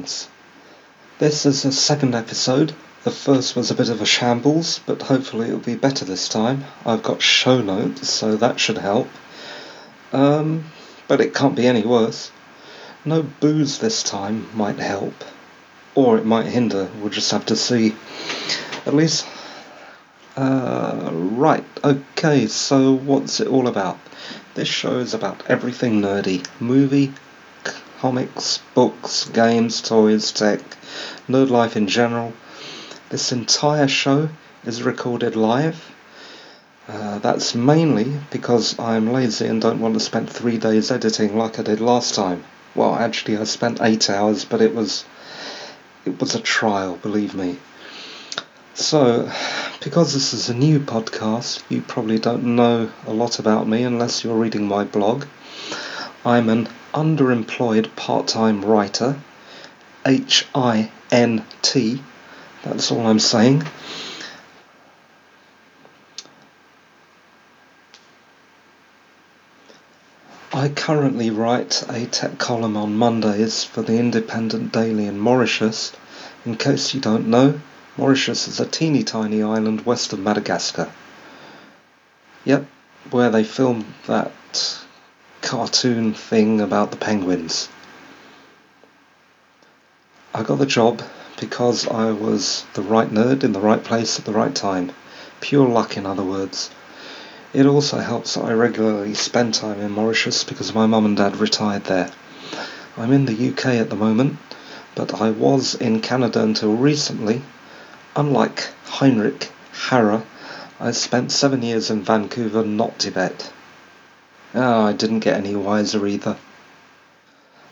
Nerdlings. This is the second episode. The first was a bit of a shambles, but hopefully it'll be better this time. I've got show notes, so that should help. Um, but it can't be any worse. No booze this time might help, or it might hinder. We'll just have to see. At least. Uh, right, okay, so what's it all about? This show is about everything nerdy movie, comics, books, games, toys, tech, nerd life in general. This entire show is recorded live. Uh, that's mainly because I'm lazy and don't want to spend three days editing like I did last time. Well, actually, I spent eight hours, but it was it was a trial, believe me. So, because this is a new podcast, you probably don't know a lot about me unless you're reading my blog. I'm an underemployed part time writer, H I N T, that's all I'm saying. I currently write a tech column on Mondays for the Independent Daily in Mauritius. In case you don't know, Mauritius is a teeny tiny island west of Madagascar. Yep, where they filmed that cartoon thing about the penguins. I got the job because I was the right nerd in the right place at the right time. Pure luck, in other words. It also helps that I regularly spend time in Mauritius because my mum and dad retired there. I'm in the UK at the moment, but I was in Canada until recently. Unlike Heinrich Harrer, I spent seven years in Vancouver, not Tibet. Oh, I didn't get any wiser either.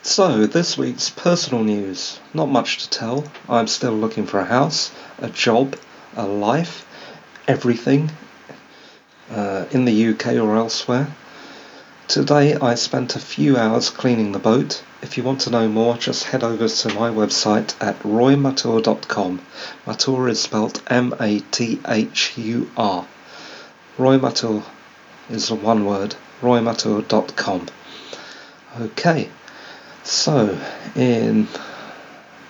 So, this week's personal news. Not much to tell. I'm still looking for a house, a job, a life, everything uh, in the UK or elsewhere. Today I spent a few hours cleaning the boat. If you want to know more, just head over to my website at roymathur.com. Mathur is spelled M A T H U R. Roy Mathur is one word roymathur.com. Okay, so in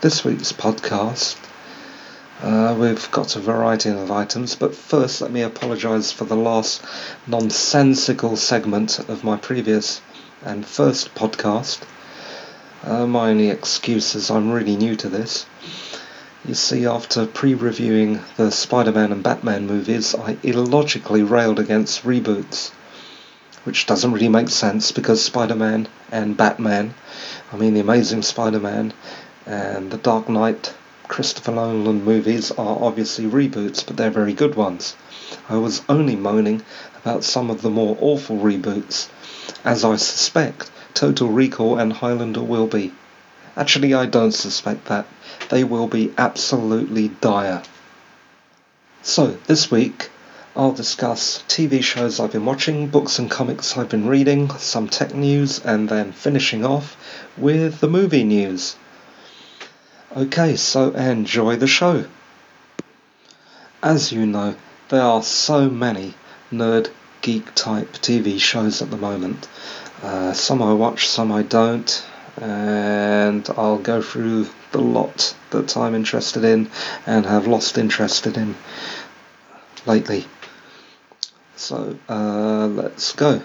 this week's podcast, uh, we've got a variety of items, but first let me apologise for the last nonsensical segment of my previous and first podcast. Uh, my only excuse is I'm really new to this. You see, after pre reviewing the Spider Man and Batman movies, I illogically railed against reboots which doesn't really make sense because Spider-Man and Batman, I mean the Amazing Spider-Man and the Dark Knight Christopher Nolan movies are obviously reboots, but they're very good ones. I was only moaning about some of the more awful reboots, as I suspect Total Recall and Highlander will be. Actually, I don't suspect that. They will be absolutely dire. So, this week, I'll discuss TV shows I've been watching, books and comics I've been reading, some tech news, and then finishing off with the movie news. Okay, so enjoy the show. As you know, there are so many nerd geek type TV shows at the moment. Uh, some I watch, some I don't, and I'll go through the lot that I'm interested in and have lost interest in lately. So uh, let's go.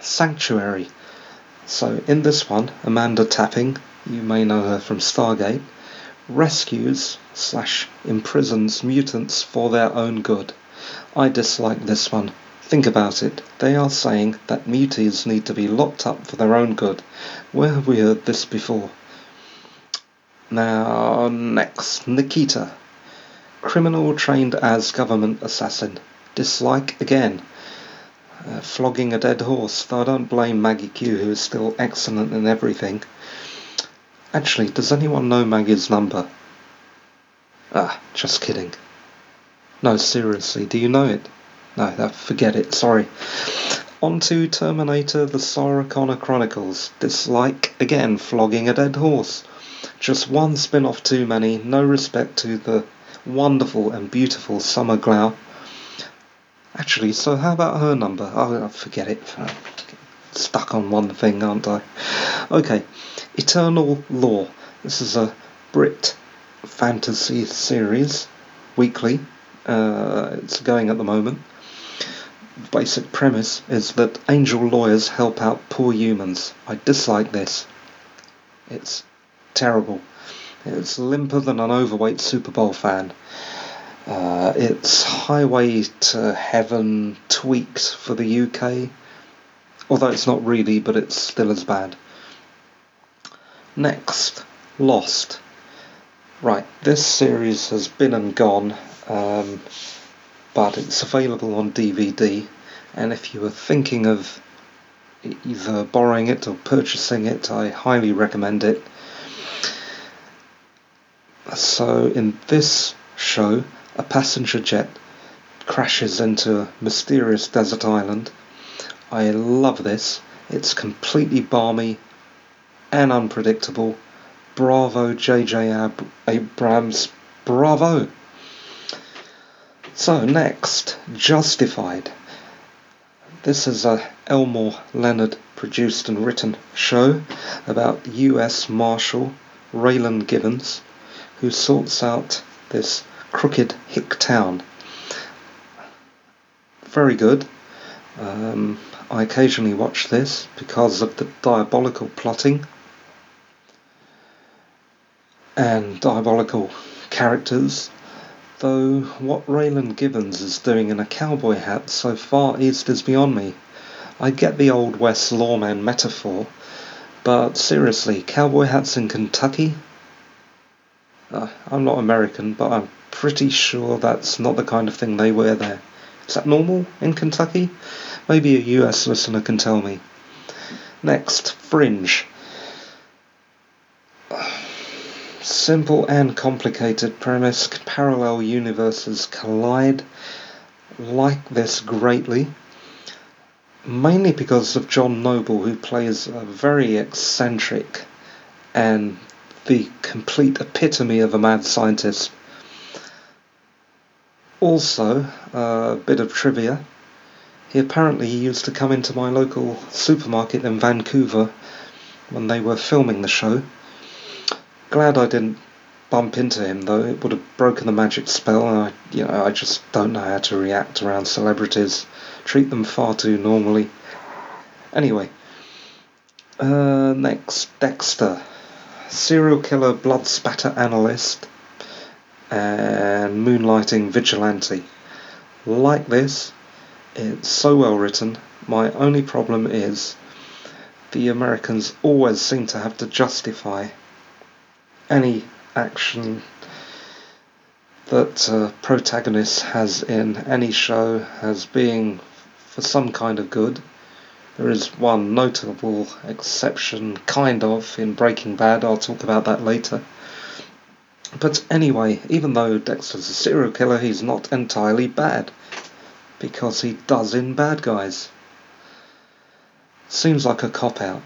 Sanctuary. So in this one, Amanda Tapping, you may know her from Stargate, rescues slash imprisons mutants for their own good. I dislike this one. Think about it. They are saying that muties need to be locked up for their own good. Where have we heard this before? Now, next, Nikita. Criminal trained as government assassin dislike again. Uh, flogging a dead horse, though I don't blame Maggie Q, who is still excellent in everything. Actually, does anyone know Maggie's number? Ah, just kidding. No, seriously, do you know it? No, forget it, sorry. On to Terminator The Sarah Connor Chronicles. Dislike, again, flogging a dead horse. Just one spin off too many, no respect to the wonderful and beautiful Summer Glau. Actually, so how about her number? Oh, forget it. Stuck on one thing, aren't I? Okay. Eternal Law. This is a Brit fantasy series, weekly. Uh, it's going at the moment. Basic premise is that angel lawyers help out poor humans. I dislike this. It's terrible. It's limper than an overweight Super Bowl fan. Uh, it's Highway to Heaven tweaked for the UK, although it's not really, but it's still as bad. Next, Lost. Right, this series has been and gone, um, but it's available on DVD. And if you were thinking of either borrowing it or purchasing it, I highly recommend it. So, in this show, a passenger jet crashes into a mysterious desert island. I love this. It's completely balmy and unpredictable Bravo, J.J. Ab- Abrams. Bravo! So, next, Justified. This is a Elmore Leonard produced and written show about US Marshal Raylan Givens, who sorts out this crooked hick town. Very good. Um, I occasionally watch this because of the diabolical plotting and diabolical characters, though what Raylan Givens is doing in a cowboy hat so far east is beyond me. I get the Old West lawman metaphor, but seriously, cowboy hats in Kentucky? Uh, I'm not American, but I'm pretty sure that's not the kind of thing they wear there. Is that normal in Kentucky? Maybe a US listener can tell me. Next, Fringe. Simple and complicated premise, parallel universes collide. Like this greatly, mainly because of John Noble, who plays a very eccentric and the complete epitome of a mad scientist. Also, a bit of trivia. He apparently used to come into my local supermarket in Vancouver when they were filming the show Glad I didn't bump into him though. It would have broken the magic spell. And I, you know, I just don't know how to react around celebrities. Treat them far too normally. Anyway, uh, next Dexter, serial killer, blood spatter analyst, and moonlighting vigilante. Like this, it's so well written. My only problem is the Americans always seem to have to justify any action that a protagonist has in any show as being for some kind of good. There is one notable exception, kind of, in Breaking Bad. I'll talk about that later. But anyway, even though Dexter's a serial killer, he's not entirely bad. Because he does in bad guys. Seems like a cop out.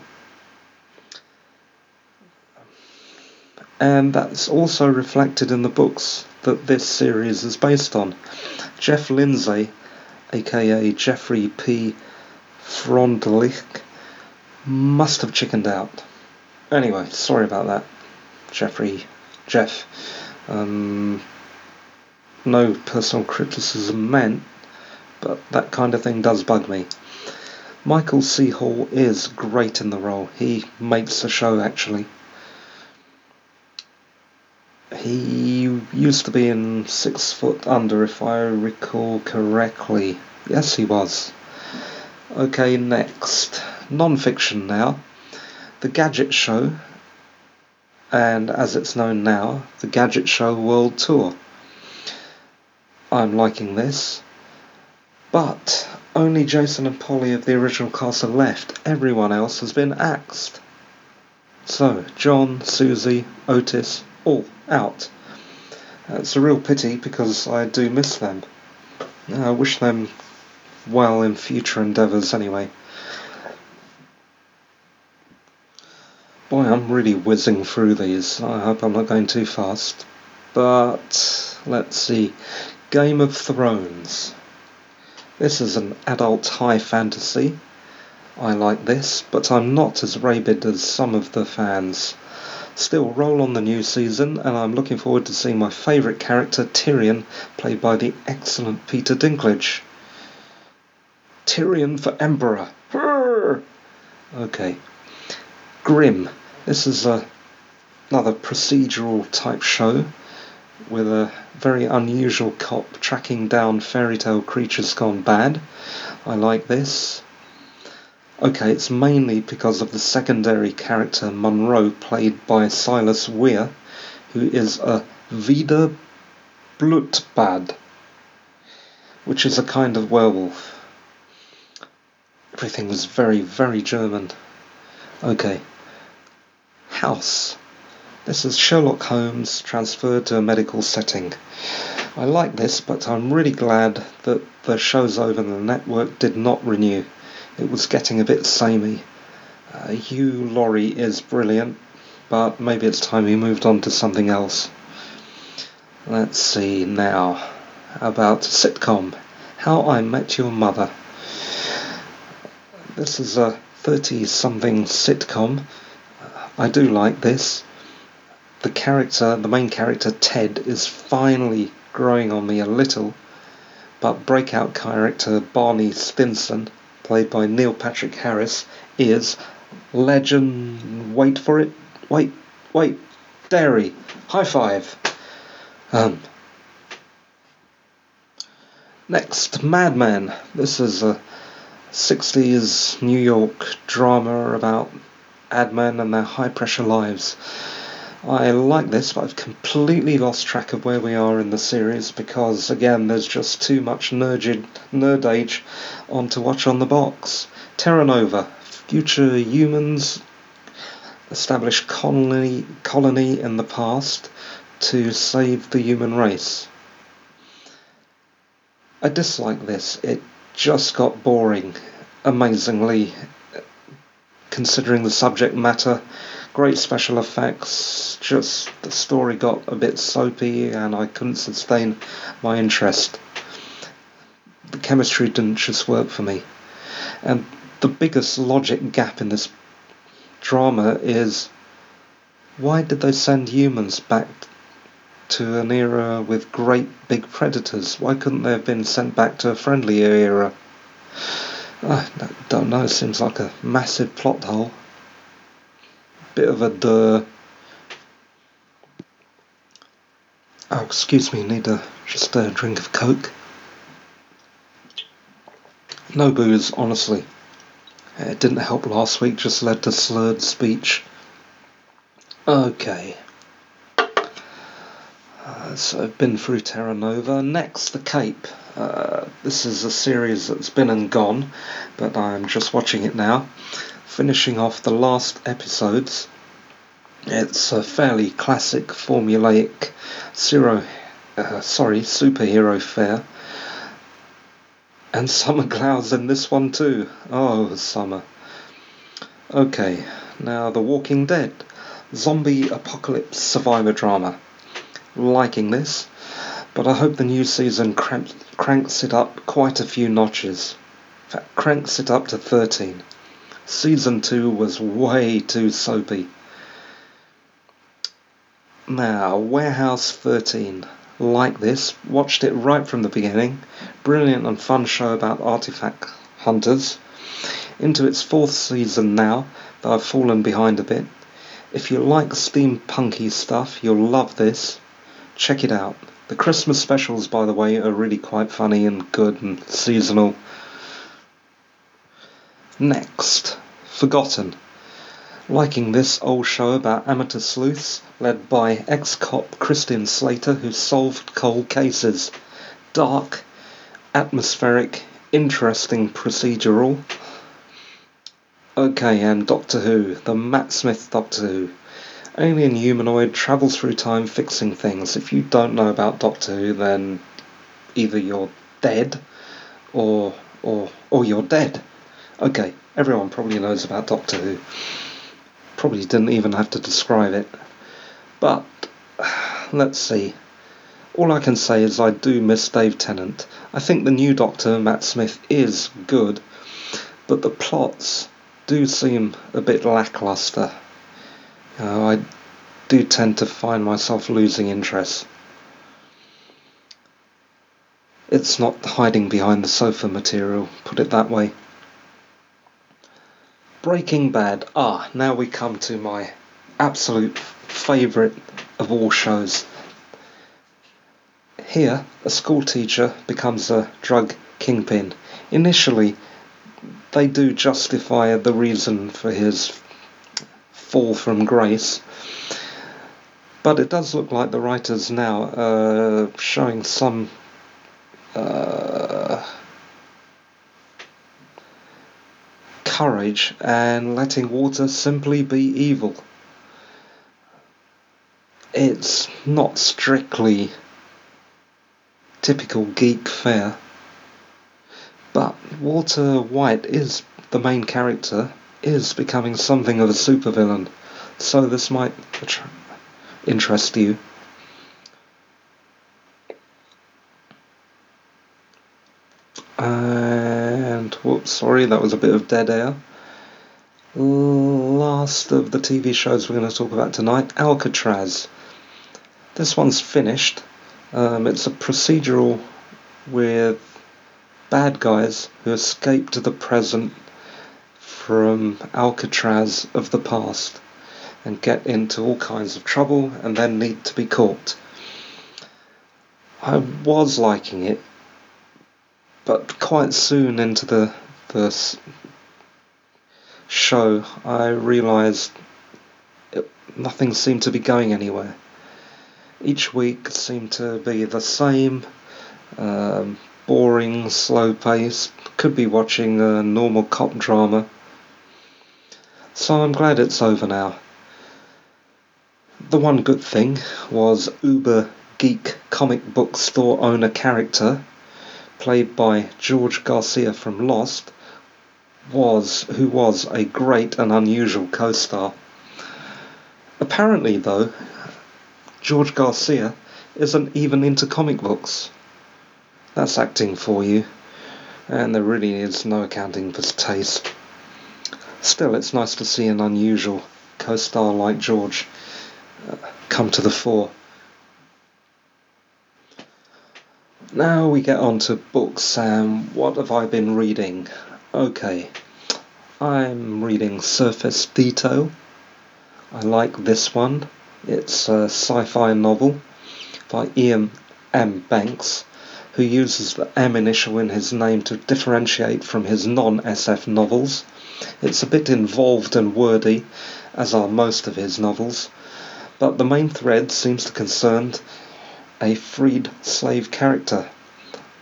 and that's also reflected in the books that this series is based on. Jeff Lindsay, aka Jeffrey P. Freundlich, must have chickened out. Anyway, sorry about that, Jeffrey, Jeff. Um, no personal criticism meant, but that kind of thing does bug me. Michael C. Hall is great in the role. He makes the show actually. He used to be in Six Foot Under, if I recall correctly. Yes, he was. Okay, next. Non fiction now. The Gadget Show, and as it's known now, the Gadget Show World Tour. I'm liking this. But only Jason and Polly of the original cast are left. Everyone else has been axed. So, John, Susie, Otis, all out. It's a real pity because I do miss them. I wish them well in future endeavours anyway. Boy, I'm really whizzing through these. I hope I'm not going too fast. But let's see. Game of Thrones. This is an adult high fantasy. I like this, but I'm not as rabid as some of the fans. Still, roll on the new season, and I'm looking forward to seeing my favourite character, Tyrion, played by the excellent Peter Dinklage. Tyrion for Emperor. Okay. Grimm. This is a, another procedural type show with a very unusual cop tracking down fairy tale creatures gone bad. I like this. Okay, it's mainly because of the secondary character Monroe, played by Silas Weir, who is a Wieder Blutbad, which is a kind of werewolf. Everything was very, very German. Okay. House. This is Sherlock Holmes transferred to a medical setting. I like this, but I'm really glad that the shows over the network did not renew. It was getting a bit samey. Uh, Hugh Laurie is brilliant, but maybe it's time he moved on to something else. Let's see now about sitcom How I Met Your Mother. This is a 30 something sitcom. I do like this. The character, the main character Ted, is finally growing on me a little, but breakout character Barney Stinson, played by Neil Patrick Harris, is legend. Wait for it. Wait, wait. Dairy. High five. Um, next, Mad Men. This is a 60s New York drama about ad men and their high pressure lives. I like this, but I've completely lost track of where we are in the series because, again, there's just too much nerd, nerd age on to watch on the box. Terra Nova, future humans establish colony, colony in the past to save the human race. I dislike this. It just got boring amazingly considering the subject matter. Great special effects, just the story got a bit soapy and I couldn't sustain my interest. The chemistry didn't just work for me. And the biggest logic gap in this drama is why did they send humans back to an era with great big predators. Why couldn't they have been sent back to a friendlier era? Ah, I don't know, seems like a massive plot hole. Bit of a duh. Oh, excuse me, need a just a drink of Coke. No booze, honestly. It didn't help last week, just led to slurred speech. Okay. Uh, so I've been through Terra Nova. Next, The Cape. Uh, this is a series that's been and gone, but I'm just watching it now. Finishing off the last episodes. It's a fairly classic, formulaic zero, uh, sorry, superhero fare. And Summer Glau's in this one too. Oh, summer. Okay, now The Walking Dead. Zombie apocalypse survivor drama liking this, but I hope the new season cranks, cranks it up quite a few notches. Cranks it up to 13. Season 2 was way too soapy. Now, Warehouse 13. Like this, watched it right from the beginning. Brilliant and fun show about artifact hunters. Into its fourth season now, though I've fallen behind a bit. If you like steampunky stuff, you'll love this check it out. The Christmas specials, by the way, are really quite funny and good and seasonal. Next, Forgotten. Liking this old show about amateur sleuths led by ex cop Christian Slater who solved cold cases. Dark, atmospheric, interesting procedural. Okay, and Doctor Who, the Matt Smith Doctor Who. Alien humanoid travels through time fixing things. If you don't know about Doctor Who, then either you're dead or or or you're dead. Okay, everyone probably knows about Doctor Who. Probably didn't even have to describe it. But let's see. All I can say is I do miss Dave Tennant. I think the new Doctor, Matt Smith, is good, but the plots do seem a bit lackluster. Uh, I do tend to find myself losing interest. It's not hiding behind the sofa material, put it that way. Breaking Bad. Ah, now we come to my absolute favourite of all shows. Here, a school teacher becomes a drug kingpin. Initially, they do justify the reason for his fall from grace, but it does look like the writers now are showing some uh, courage and letting Walter simply be evil. It's not strictly typical geek fare, but Walter White is the main character, is becoming something of a supervillain, so this might interest you. And whoops, sorry, that was a bit of dead air. Last of the TV shows we're going to talk about tonight Alcatraz. This one's finished. Um, it's a procedural with bad guys who escape to the present from Alcatraz of the past and get into all kinds of trouble and then need to be caught. I was liking it but quite soon into the the show, I realised it, nothing seemed to be going anywhere. Each week seemed to be the same, um, boring, slow pace. Could be watching a normal cop drama. So I'm glad it's over now. The one good thing was Uber Geek comic book store owner character played by George Garcia from Lost, was who was a great and unusual co-star. Apparently, though, George Garcia isn't even into comic books. That's acting for you, and there really is no accounting for taste. Still, it's nice to see an unusual co-star like George uh, come to the fore. Now we get on to books and what have I been reading? Okay, I'm reading Surface Detail. I like this one. It's a sci fi novel by Iain M. Banks, who uses the M initial in his name to differentiate from his non SF novels. It's a bit involved and wordy, as are most of his novels, but the main thread seems to concern a freed slave character.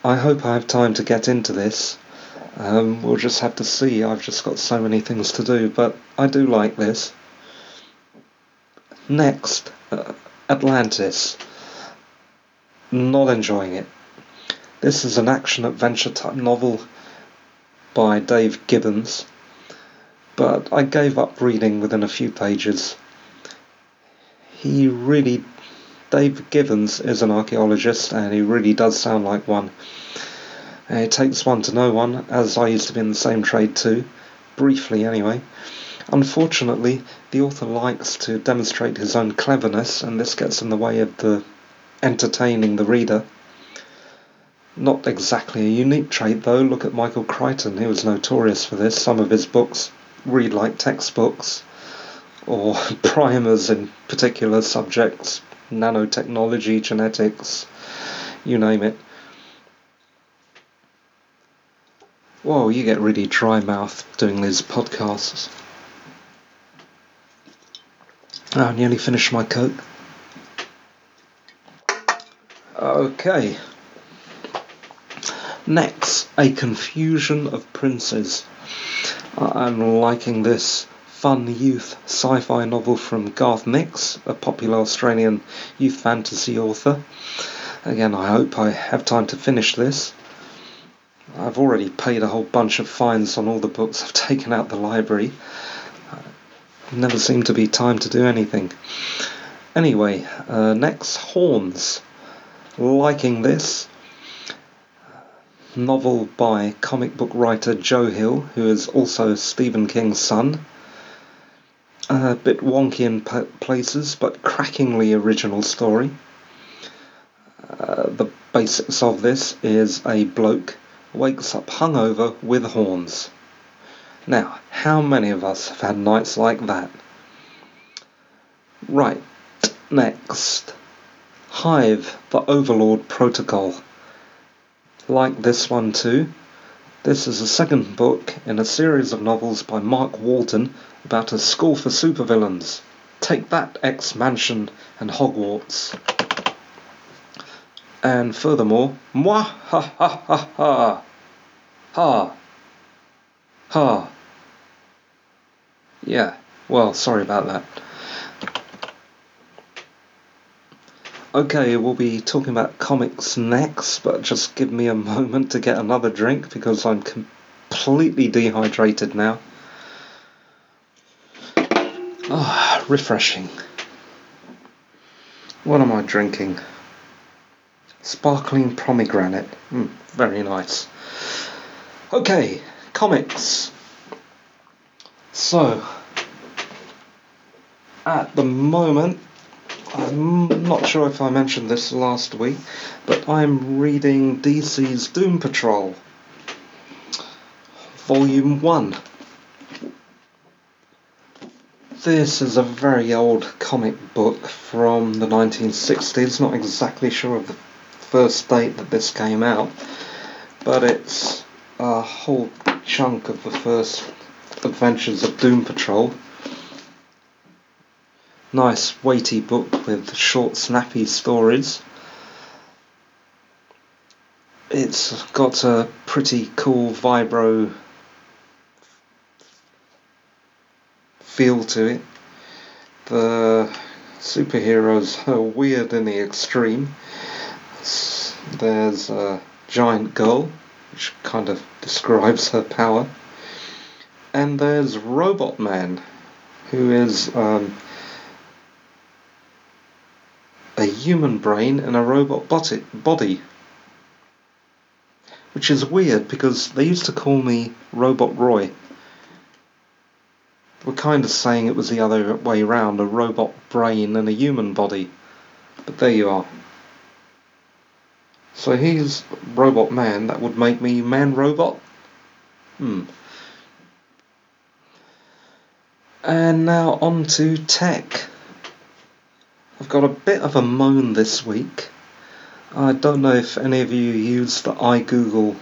I hope I have time to get into this. Um, we'll just have to see. I've just got so many things to do, but I do like this. Next, uh, Atlantis. Not enjoying it. This is an action adventure type novel by Dave Gibbins, but I gave up reading within a few pages. He really Dave Gibbins is an archaeologist and he really does sound like one. It takes one to know one, as I used to be in the same trade too, briefly anyway. Unfortunately, the author likes to demonstrate his own cleverness, and this gets in the way of the entertaining the reader. Not exactly a unique trait though, look at Michael Crichton, he was notorious for this. Some of his books read like textbooks, or primers in particular subjects, nanotechnology, genetics, you name it. Whoa, you get really dry mouth doing these podcasts. Oh, I nearly finished my coke. Okay. Next, A Confusion of Princes. I'm liking this fun youth sci fi novel from Garth Nix, a popular Australian youth fantasy author. Again, I hope I have time to finish this. I've already paid a whole bunch of fines on all the books I've taken out the library. Never seemed to be time to do anything. Anyway, uh, next, Horns. Liking this novel by comic book writer Joe Hill, who is also Stephen King's son. A bit wonky in places, but crackingly original story. Uh, the basics of this is a bloke wakes up hungover with horns. Now, how many of us have had nights like that? Right, next. Hive, the Overlord Protocol. Like this one too. This is the second book in a series of novels by Mark Walden about a school for supervillains. Take that, X Mansion and Hogwarts. And furthermore, moi ha ha ha ha ha ha. Yeah, well, sorry about that. Okay, we'll be talking about comics next, but just give me a moment to get another drink because I'm completely dehydrated now. Ah, refreshing. What am I drinking? Sparkling pomegranate. Mm, very nice. Okay, comics. So, at the moment, I'm not sure if I mentioned this last week, but I'm reading DC's Doom Patrol, Volume 1. This is a very old comic book from the 1960s, not exactly sure of the first date that this came out, but it's a whole chunk of the first adventures of Doom Patrol nice weighty book with short snappy stories. It's got a pretty cool vibro feel to it. The superheroes are weird in the extreme. There's a giant girl, which kind of describes her power. And there's Robot Man, who is um, a human brain and a robot body. Which is weird because they used to call me Robot Roy. We're kind of saying it was the other way round a robot brain and a human body. But there you are. So he's Robot Man, that would make me Man Robot? Hmm. And now on to tech. I've got a bit of a moan this week. I don't know if any of you use the iGoogle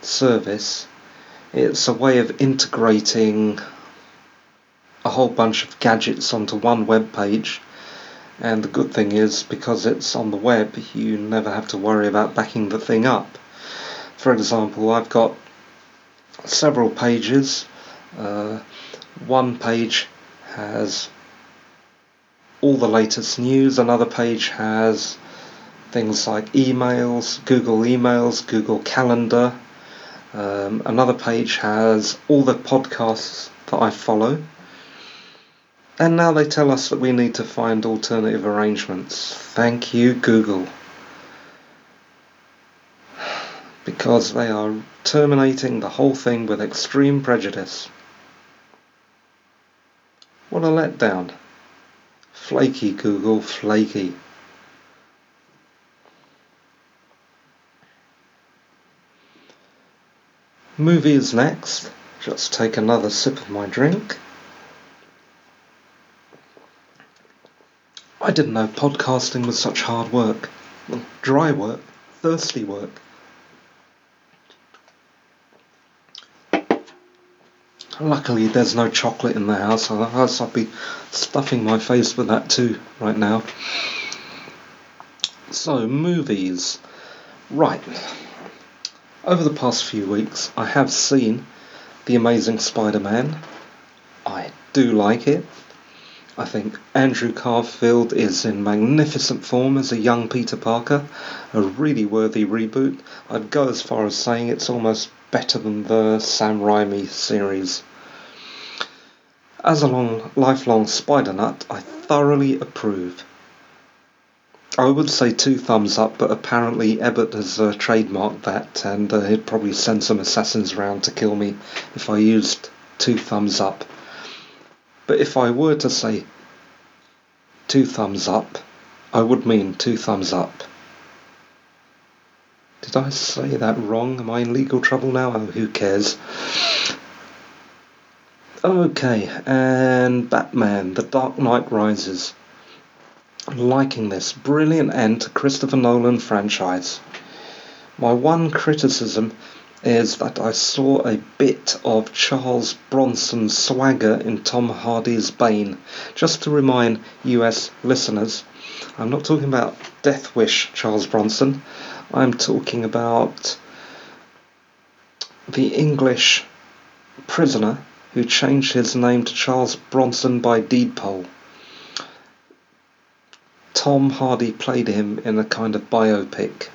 service. It's a way of integrating a whole bunch of gadgets onto one web page. And the good thing is, because it's on the web, you never have to worry about backing the thing up. For example, I've got several pages. Uh, one page has all the latest news. Another page has things like emails, Google emails, Google Calendar. Um, another page has all the podcasts that I follow. And now they tell us that we need to find alternative arrangements. Thank you, Google. Because they are terminating the whole thing with extreme prejudice. What a letdown. Flaky, Google, flaky. Movies next. Just take another sip of my drink. I didn't know podcasting was such hard work. Dry work, thirsty work. Luckily, there's no chocolate in the house, otherwise I'd be stuffing my face with that too right now. So, movies. Right. Over the past few weeks, I have seen The Amazing Spider Man. I do like it. I think Andrew Garfield is in magnificent form as a young Peter Parker, a really worthy reboot. I'd go as far as saying it's almost better than the Sam Raimi series. As a long, lifelong spider nut, I thoroughly approve. I would say two thumbs up, but apparently Ebert has uh, trademarked that, and uh, he'd probably send some assassins around to kill me if I used two thumbs up. But if I were to say two thumbs up, I would mean two thumbs up. Did I say that wrong? Am I in legal trouble now? Oh, who cares? Okay, and Batman, The Dark Knight Rises. Liking this. Brilliant end to Christopher Nolan franchise. My one criticism is that I saw a bit of Charles Bronson's swagger in Tom Hardy's Bane. Just to remind US listeners, I'm not talking about Death Wish Charles Bronson. I'm talking about the English prisoner who changed his name to Charles Bronson by deed poll. Tom Hardy played him in a kind of biopic.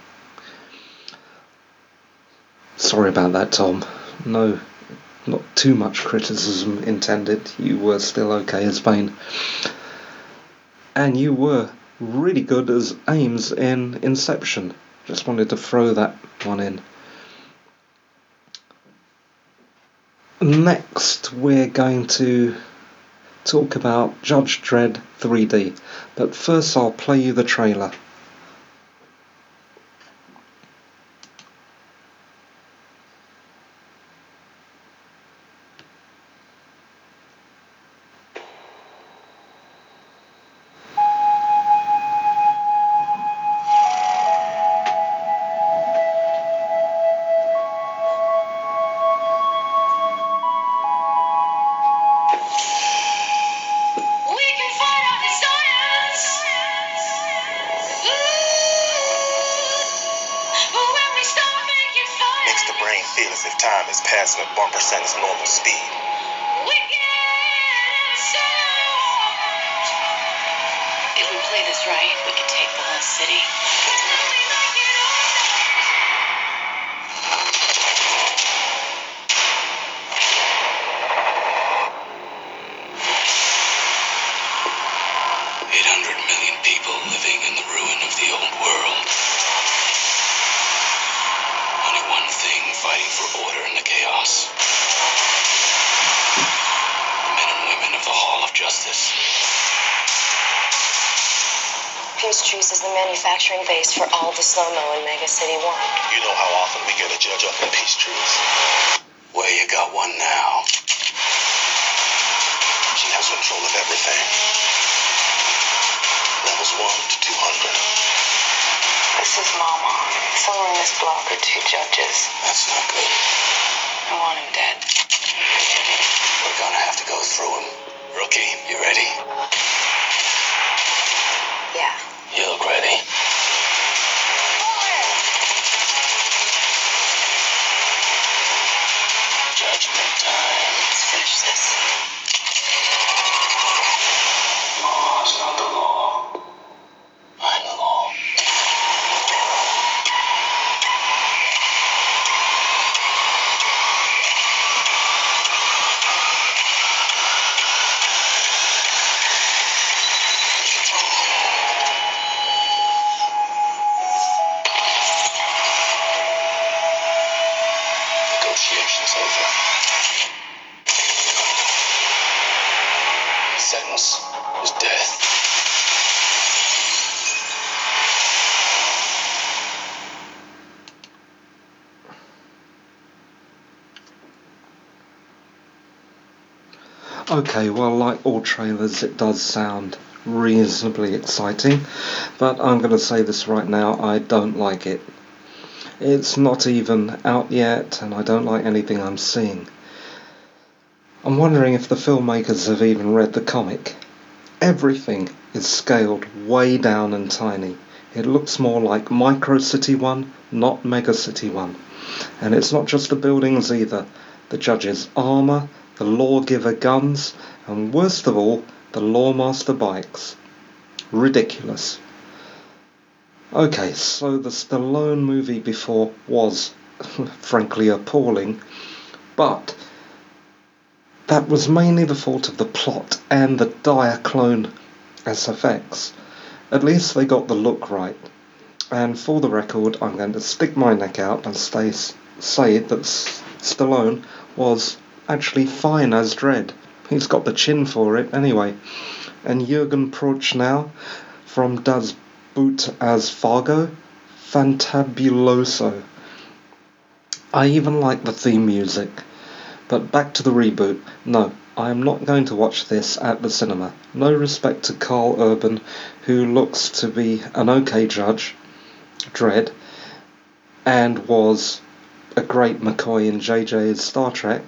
Sorry about that, Tom. No, not too much criticism intended. You were still okay as Bane. And you were really good as Eames in Inception. Just wanted to throw that one in. Next, we're going to talk about Judge Dredd 3D, but first I'll play you the trailer. sense. Manufacturing base for all the slow-mo in Mega City 1. You know how often we get a judge up in Peach Trees. Well, you got one now. She has control of everything. Levels 1 to 200. This is Mama. Somewhere in this block are two judges. That's not good. I want him dead. We're gonna have to go through him. Rookie, you ready? Yeah. You look ready. Judgment time. Let's finish this. Okay, well, like all trailers, it does sound reasonably exciting, but I'm going to say this right now I don't like it. It's not even out yet, and I don't like anything I'm seeing. I'm wondering if the filmmakers have even read the comic. Everything is scaled way down and tiny. It looks more like Micro City 1, not Mega City 1. And it's not just the buildings either. The judge's armour, the lawgiver guns, and worst of all, the lawmaster bikes. Ridiculous. Okay, so the Stallone movie before was frankly appalling, but that was mainly the fault of the plot and the Diaclone SFX. At least they got the look right. And for the record, I'm going to stick my neck out and stay, say that Stallone was actually fine as Dredd. He's got the chin for it anyway. And Jurgen Prochnow from Das Boot as Fargo, fantabuloso. I even like the theme music. But back to the reboot. No, I am not going to watch this at the cinema. No respect to Karl Urban, who looks to be an okay judge, Dredd, and was a great McCoy in JJ's Star Trek,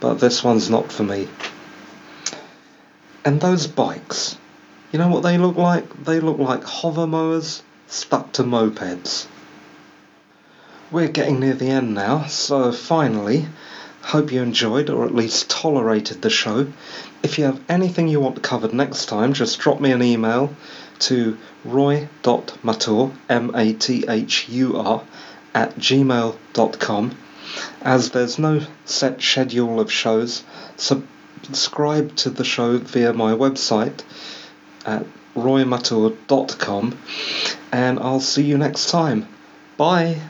but this one's not for me. And those bikes, you know what they look like? They look like hover mowers stuck to mopeds. We're getting near the end now, so finally, hope you enjoyed or at least tolerated the show. If you have anything you want covered next time, just drop me an email to roy.mathur, M-A-T-H-U-R, at gmail.com. As there's no set schedule of shows, subscribe to the show via my website at roymathur.com and I'll see you next time. Bye!